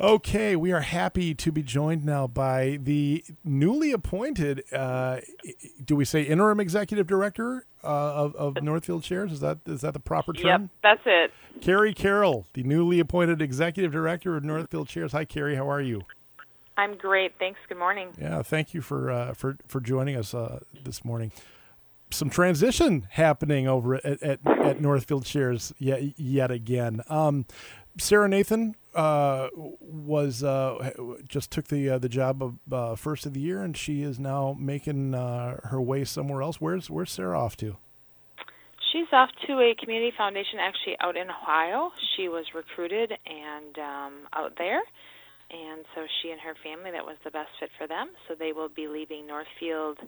Okay, we are happy to be joined now by the newly appointed, uh, do we say interim executive director uh, of, of Northfield Shares? Is that is that the proper term? Yep, that's it. Carrie Carroll, the newly appointed executive director of Northfield Shares. Hi, Carrie. How are you? I'm great. Thanks. Good morning. Yeah, thank you for uh, for for joining us uh, this morning. Some transition happening over at, at, at Northfield Shares yet yet again. Um, Sarah Nathan uh, was uh, just took the uh, the job of uh, first of the year, and she is now making uh, her way somewhere else. Where's Where's Sarah off to? She's off to a community foundation actually out in Ohio. She was recruited and um, out there, and so she and her family that was the best fit for them. So they will be leaving Northfield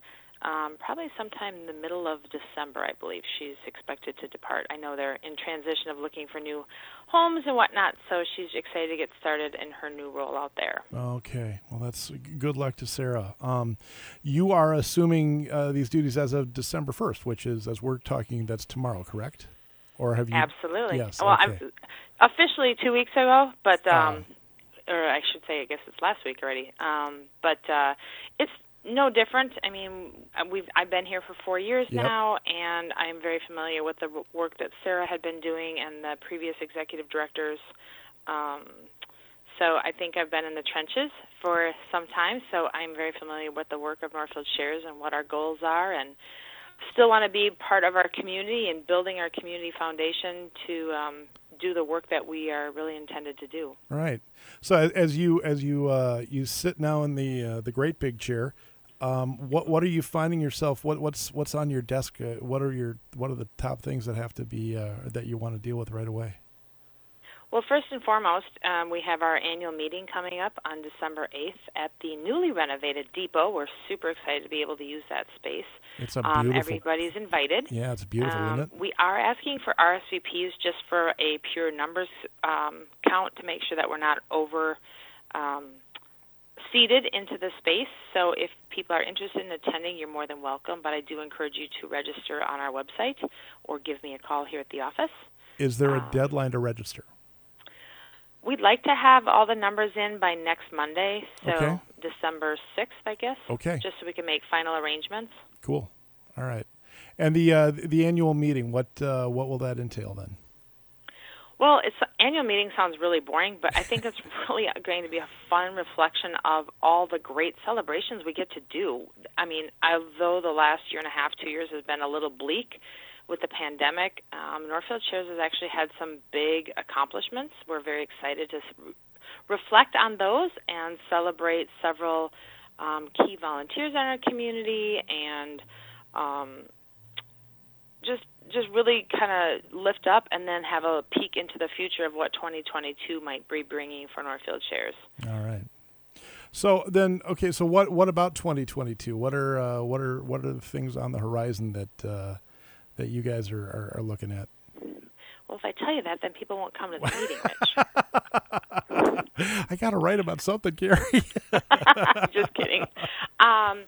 um, probably sometime in the middle of December, I believe she's expected to depart. I know they're in transition of looking for new homes and whatnot, so she's excited to get started in her new role out there. Okay, well, that's good luck to Sarah. Um, you are assuming uh, these duties as of December first, which is as we're talking, that's tomorrow, correct? Or have you? Absolutely. Yes. Well, okay. I'm officially two weeks ago, but um, uh, or I should say, I guess it's last week already. Um, but uh, it's no different. I mean, uh, we've I've been here for four years Yep. now, and I'm very familiar with the work that Sarah had been doing and the previous executive directors. Um, so I think I've been in the trenches for some time, so I'm very familiar with the work of Northfield Shares and what our goals are, and still want to be part of our community and building our community foundation to um, do the work that we are really intended to do. Right. So as you as you uh, you sit now in the uh, the great big chair, um, what what are you finding yourself? What what's what's on your desk? Uh, what are your what are the top things that have to be uh, that you want to deal with right away? Well, first and foremost, um, we have our annual meeting coming up on December 8th at the newly renovated depot. We're super excited to be able to use that space. It's a Um, beautiful. everybody's invited. yeah, it's beautiful, Um, isn't it? We are asking for RSVPs just for a pure numbers um, count to make sure that we're not over um, seated into the space. So if people are interested in attending, you're more than welcome. But I do encourage you to register on our website or give me a call here at the office. Is there a um, deadline to register? We'd like to have all the numbers in by next Monday, so Okay. December 6th, I guess. Okay. Just so we can make final arrangements. Cool. All right. And the uh, the annual meeting, what uh, what will that entail then? Well, it's annual meeting sounds really boring, but I think it's really going to be a fun reflection of all the great celebrations we get to do. I mean, although the last year and a half, two years has been a little bleak with the pandemic, um, Northfield Shares has actually had some big accomplishments. We're very excited to s- reflect on those and celebrate several um, key volunteers in our community and um, just just really kind of lift up and then have a peek into the future of what 2022 might be bringing for Northfield Shares. All right. So then, okay. So what what about 2022? What are uh, what are what are the things on the horizon that uh, that you guys are, are, are looking at? Well, if I tell you that, then people won't come to the meeting, Rich. I got to write about something, Carrie. Just kidding. Um,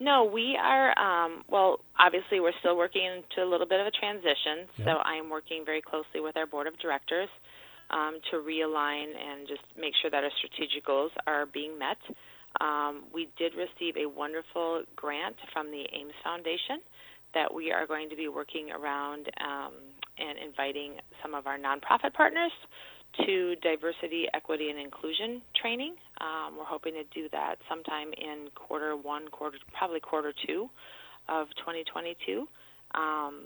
no, we are. Um, well, obviously, we're still working into a little bit of a transition. Yeah. So I am working very closely with our board of directors um, to realign and just make sure that our strategic goals are being met. Um, we did receive a wonderful grant from the Ames Foundation that we are going to be working around um, and inviting some of our nonprofit partners to diversity, equity, and inclusion training. Um, we're hoping to do that sometime in quarter one, quarter probably quarter two of 2022. Um,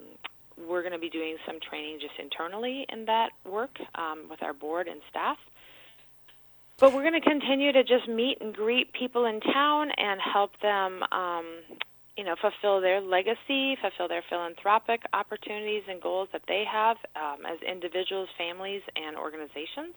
we're going to be doing some training just internally in that work um, with our board and staff. But we're going to continue to just meet and greet people in town and help them, um, you know, fulfill their legacy, fulfill their philanthropic opportunities and goals that they have um, as individuals, families, and organizations.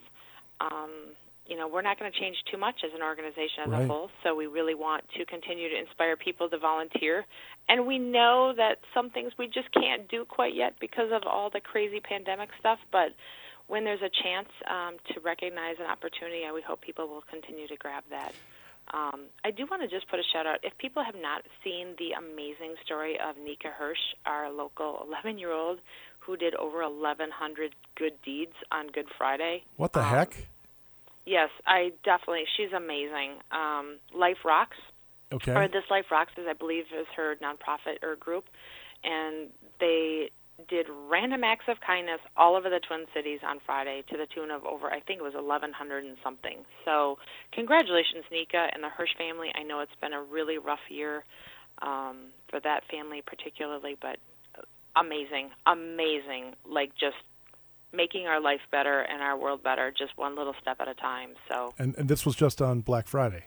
Um, you know, we're not going to change too much as an organization as Right. a whole, so we really want to continue to inspire people to volunteer. And we know that some things we just can't do quite yet because of all the crazy pandemic stuff, but when there's a chance um, to recognize an opportunity, I we hope people will continue to grab that. Um, I do want to just put a shout out. If people have not seen the amazing story of Nika Hirsch, our local 11 year old who did over 1,100 good deeds on Good Friday, What the Um, heck? Yes, I definitely. She's amazing. Um, Life Rocks, Okay. or This Life Rocks, is I believe is her nonprofit or group, and they did random acts of kindness all over the Twin Cities on Friday to the tune of over, I think it was 1,100 and something. So, congratulations, Nika and the Hirsch family. I know it's been a really rough year um, for that family particularly, but amazing, amazing. Like just making our life better and our world better, just one little step at a time. So and and this was just on Black Friday.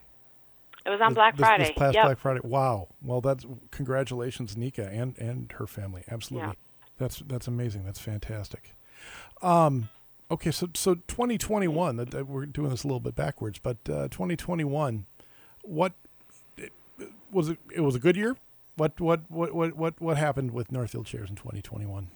it was on This- Black this, Friday. This past yep. Black Friday. Wow. Well, that's congratulations, Nika and and her family. Absolutely. Yeah. That's that's amazing. That's fantastic. Um, okay, so so 2021. That, that we're doing this a little bit backwards, but uh, 2021. What it, was it? It was a good year. What what what what what what happened with Northfield Shares in 2021?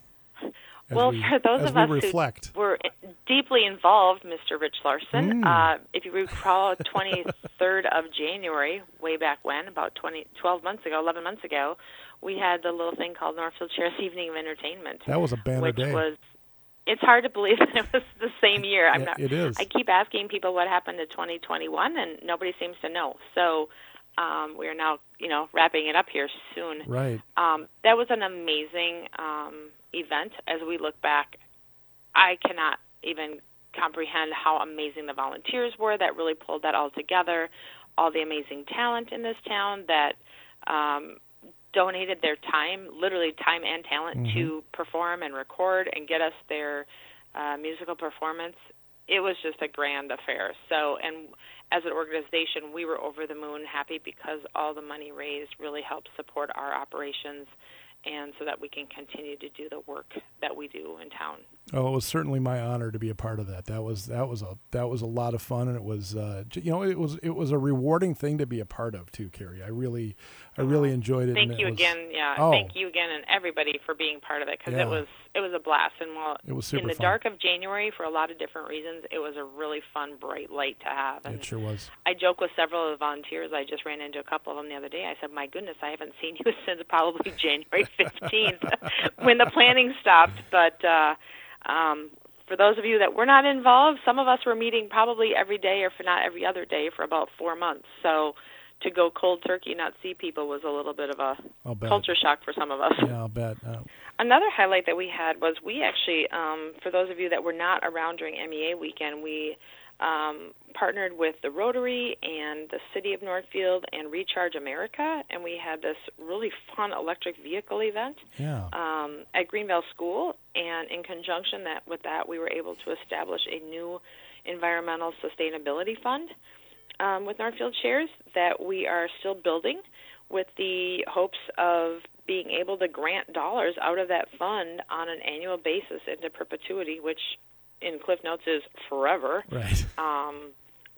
As Well, we, for those of us who were deeply involved, Mr. Rich Larson. Mm. Uh, if you recall, 23rd of January, way back when, about 20, 12 months ago, 11 months ago, we had the little thing called Northfield Shares Evening of Entertainment, That was a banner which day. was. It's hard to believe that it was the same year. I'm not. it is. I keep asking people what happened to 2021, and nobody seems to know. So um, we are now, you know, wrapping it up here soon. right. Um, that was an amazing um, event. As we look back, I cannot even comprehend how amazing the volunteers were that really pulled that all together. All the amazing talent in this town that um, donated their time, literally time and talent, to perform and record and get us their uh, musical performance. It was just a grand affair. So, and as an organization, we were over the moon happy because all the money raised really helped support our operations and so that we can continue to do the work that we do in town. Oh, it was certainly my honor to be a part of that. That was that was a that was a lot of fun, and it was uh, you know it was it was a rewarding thing to be a part of too, Carrie. I really I really enjoyed it. Thank it you was- again, yeah. Oh. Thank you again, and everybody for being part of it because Yeah. it was it was a blast. And while It was super in the fun. dark of January, for a lot of different reasons, it was a really fun, bright light to have. And It sure was. I joke with several of the volunteers. I just ran into a couple of them the other day. I said, "My goodness, I haven't seen you since probably January 15th when the planning stopped." But uh, um, for those of you that were not involved, some of us were meeting probably every day, or if not every other day, for about four months. So to go cold turkey, not see people, was a little bit of a culture shock for some of us. Yeah, I'll bet. Uh, Another highlight that we had was we actually, um, for those of you that were not around during MEA weekend, we um, partnered with the Rotary and the City of Northfield and Recharge America, and we had this really fun electric vehicle event yeah. um, at Greenvale School. And in conjunction that with that, we were able to establish a new environmental sustainability fund um, with Northfield Shares that we are still building with the hopes of being able to grant dollars out of that fund on an annual basis into perpetuity, which in Cliff Notes is forever Right. um,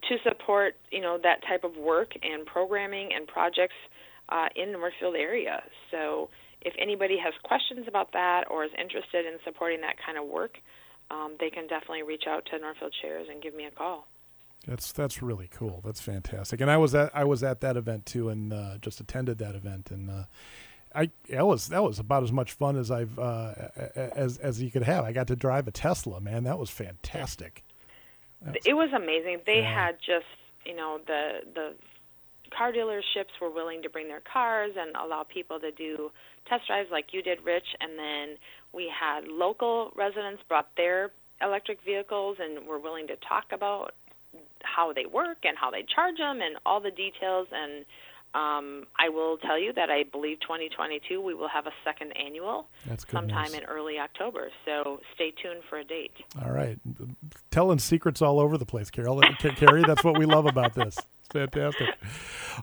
to support you know that type of work and programming and projects uh, in the Northfield area. So if anybody has questions about that or is interested in supporting that kind of work, um, they can definitely reach out to Northfield Shares and give me a call. That's that's really cool. That's fantastic. And I was at I was at that event too, and uh, just attended that event, and uh, I that was that was about as much fun as I've uh, as as you could have. I got to drive a Tesla, man. That was fantastic. It was amazing. They Yeah. had just you know the the car dealerships were willing to bring their cars and allow people to do test drives like you did, Rich. And then we had local residents brought their electric vehicles and were willing to talk about how they work and how they charge them and all the details. And um, I will tell you that I believe 2022 we will have a second annual That's good sometime news. in early October. So stay tuned for a date. All right, telling secrets all over the place, Carol. Carrie, that's what we love about this. It's fantastic.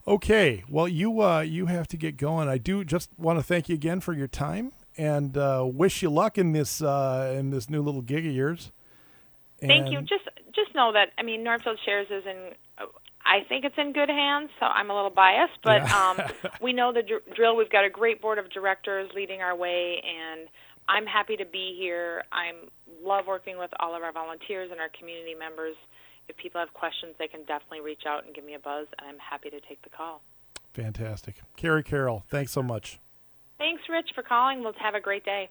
Okay, well, you uh, you have to get going. I do just want to thank you again for your time and uh, wish you luck in this uh, in this new little gig of yours. Thank you. Just just know that I mean Northfield Shares is in. I think it's in good hands. So I'm a little biased, but Yeah. um, we know the dr- drill. We've got a great board of directors leading our way, and I'm happy to be here. I'm love working with all of our volunteers and our community members. If people have questions, they can definitely reach out and give me a buzz, and I'm happy to take the call. Fantastic. Carrie Carroll, thanks so much. Thanks, Rich, for calling. We'll have a great day.